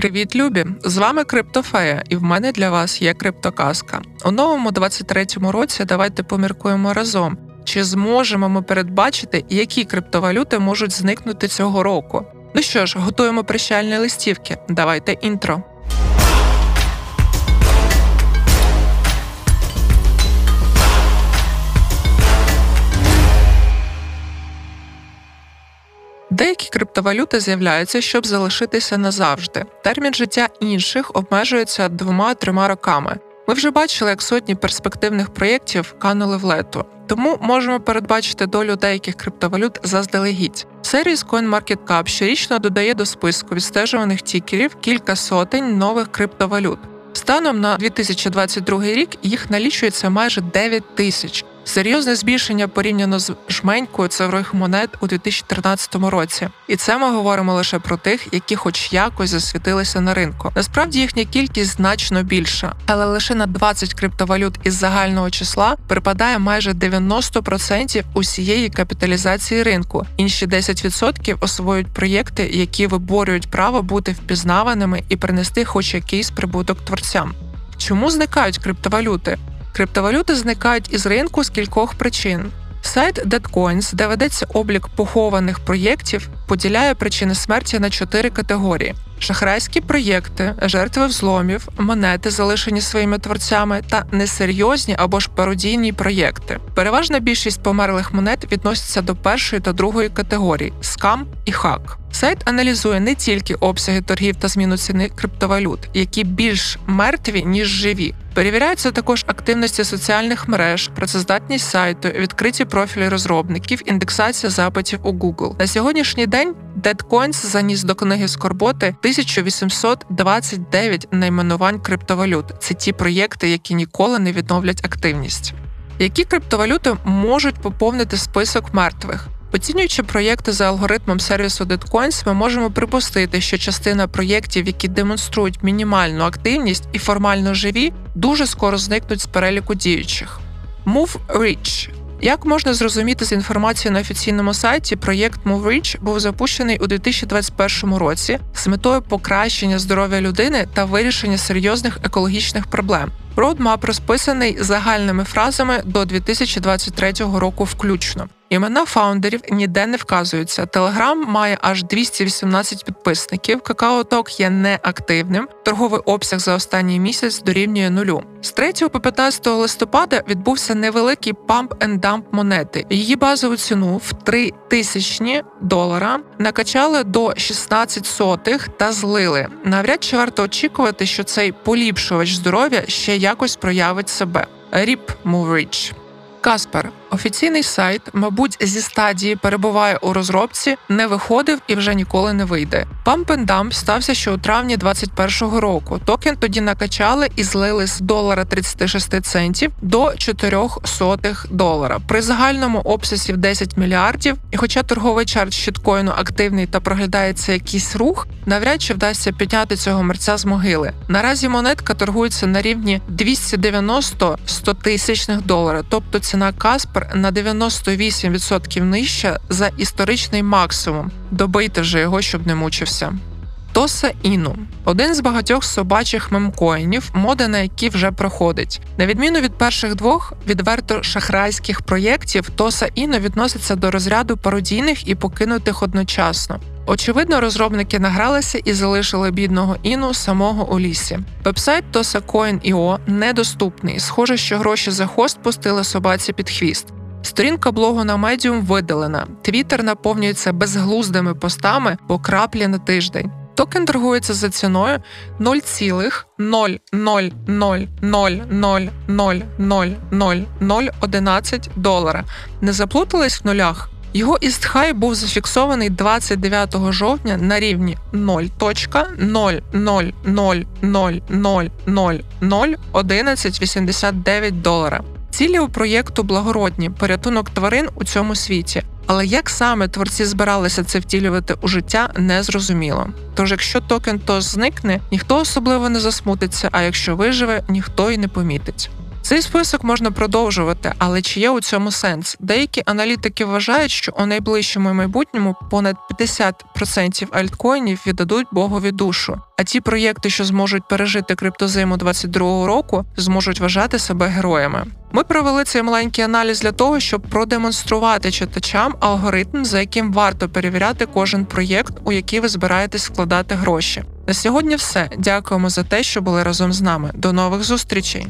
Привіт, любі! З вами Криптофея, і в мене для вас є криптоказка. У новому 23-му році давайте поміркуємо разом, чи зможемо ми передбачити, які криптовалюти можуть зникнути цього року. Ну що ж, готуємо прищальні листівки. Давайте інтро. Деякі криптовалюти з'являються, щоб залишитися назавжди. Термін життя інших обмежується двома-трьома роками. Ми вже бачили, як сотні перспективних проєктів канули в лету, тому можемо передбачити долю деяких криптовалют заздалегідь. Сервіс CoinMarketCap щорічно додає до списку відстежуваних тікерів кілька сотень нових криптовалют. Станом на 2022 рік їх налічується майже 9 тисяч. Серйозне збільшення порівняно з жменькою цифрових монет у 2013 році, і це ми говоримо лише про тих, які, хоч якось, засвітилися на ринку. Насправді їхня кількість значно більша, але лише на 20 криптовалют із загального числа припадає майже 90% усієї капіталізації ринку. Інші 10% освоюють проєкти, які виборюють право бути впізнаваними і принести хоч якийсь прибуток творцям. Чому зникають криптовалюти? Криптовалюти зникають із ринку з кількох причин. Сайт DeadCoins, де ведеться облік похованих проєктів, поділяє причини смерті на чотири категорії: шахрайські проєкти, жертви взломів, монети, залишені своїми творцями, та несерйозні або ж пародійні проєкти. Переважна більшість померлих монет відноситься до першої та другої категорії скам і хак. Сайт аналізує не тільки обсяги торгів та зміну ціни криптовалют, які більш мертві ніж живі. Перевіряються також активності соціальних мереж, працездатність сайту, відкриті профілі розробників, індексація запитів у Google. На сьогоднішній день DeadCoins заніс до книги Скорботи 1829 найменувань криптовалют. Це ті проєкти, які ніколи не відновлять активність. Які криптовалюти можуть поповнити список мертвих? Оцінюючи проєкти за алгоритмом сервісу DeadCoins, ми можемо припустити, що частина проєктів, які демонструють мінімальну активність і формально живі, дуже скоро зникнуть з переліку діючих. MoveReach як можна зрозуміти з інформації на офіційному сайті, проєкт MoveReach був запущений у 2021 році з метою покращення здоров'я людини та вирішення серйозних екологічних проблем. Roadmap розписаний загальними фразами до 2023 року включно. Імена фаундерів ніде не вказуються. Телеграм має аж 218 підписників. KakaoTalk є неактивним. Торговий обсяг за останній місяць дорівнює нулю. З 3 по 15 листопада відбувся невеликий pump and dump монети. Її базову ціну в 3 тисячні долара накачали до 16 сотих та злили. Навряд чи варто очікувати, що цей поліпшувач здоров'я ще якось проявить себе. Ріп Мувріч. Каспер офіційний сайт, мабуть, зі стадії перебуває у розробці, не виходив і вже ніколи не вийде. Dump стався ще у травні 2021 року. Токен тоді накачали і злили з долара 36 центів до 4 сотих долара при загальному обсязі в 10 мільярдів. І, хоча торговий чарт щиткоїну активний та проглядається якийсь рух, навряд чи вдасться підняти цього мерця з могили. Наразі монетка торгується на рівні 290 100 тисячних доларів, тобто ціна Каспер на 98% нижча за історичний максимум. Добийте вже його, щоб не мучився. Тоса Іну один з багатьох собачих мемкоїнів, мода на які вже проходить. На відміну від перших двох відверто шахрайських проєктів, Тоса Іну відноситься до розряду пародійних і покинутих одночасно. Очевидно, розробники награлися і залишили бідного іну самого у лісі. Вебсайт TosaCoin.io недоступний. Схоже, що гроші за хост пустили собаці під хвіст. Сторінка блогу на медіум видалена. Твіттер наповнюється безглуздими постами по краплі на тиждень. Токен торгується за ціною 0,00000000011 долара. Не заплутались в нулях. Його істхай був зафіксований 29 жовтня на рівні 0.00000001189 долара. Цілі у проєкту благородні порятунок тварин у цьому світі. Але як саме творці збиралися це втілювати у життя, не зрозуміло. Тож, якщо токен то зникне, ніхто особливо не засмутиться, а якщо виживе, ніхто й не помітить. Цей список можна продовжувати, але чи є у цьому сенс? Деякі аналітики вважають, що у найближчому майбутньому понад 50% альткоїнів віддадуть Богові душу. А ті проєкти, що зможуть пережити криптозиму 22-го року, зможуть вважати себе героями. Ми провели цей маленький аналіз для того, щоб продемонструвати читачам алгоритм, за яким варто перевіряти кожен проєкт, у який ви збираєтесь складати гроші. На сьогодні, все. Дякуємо за те, що були разом з нами. До нових зустрічей.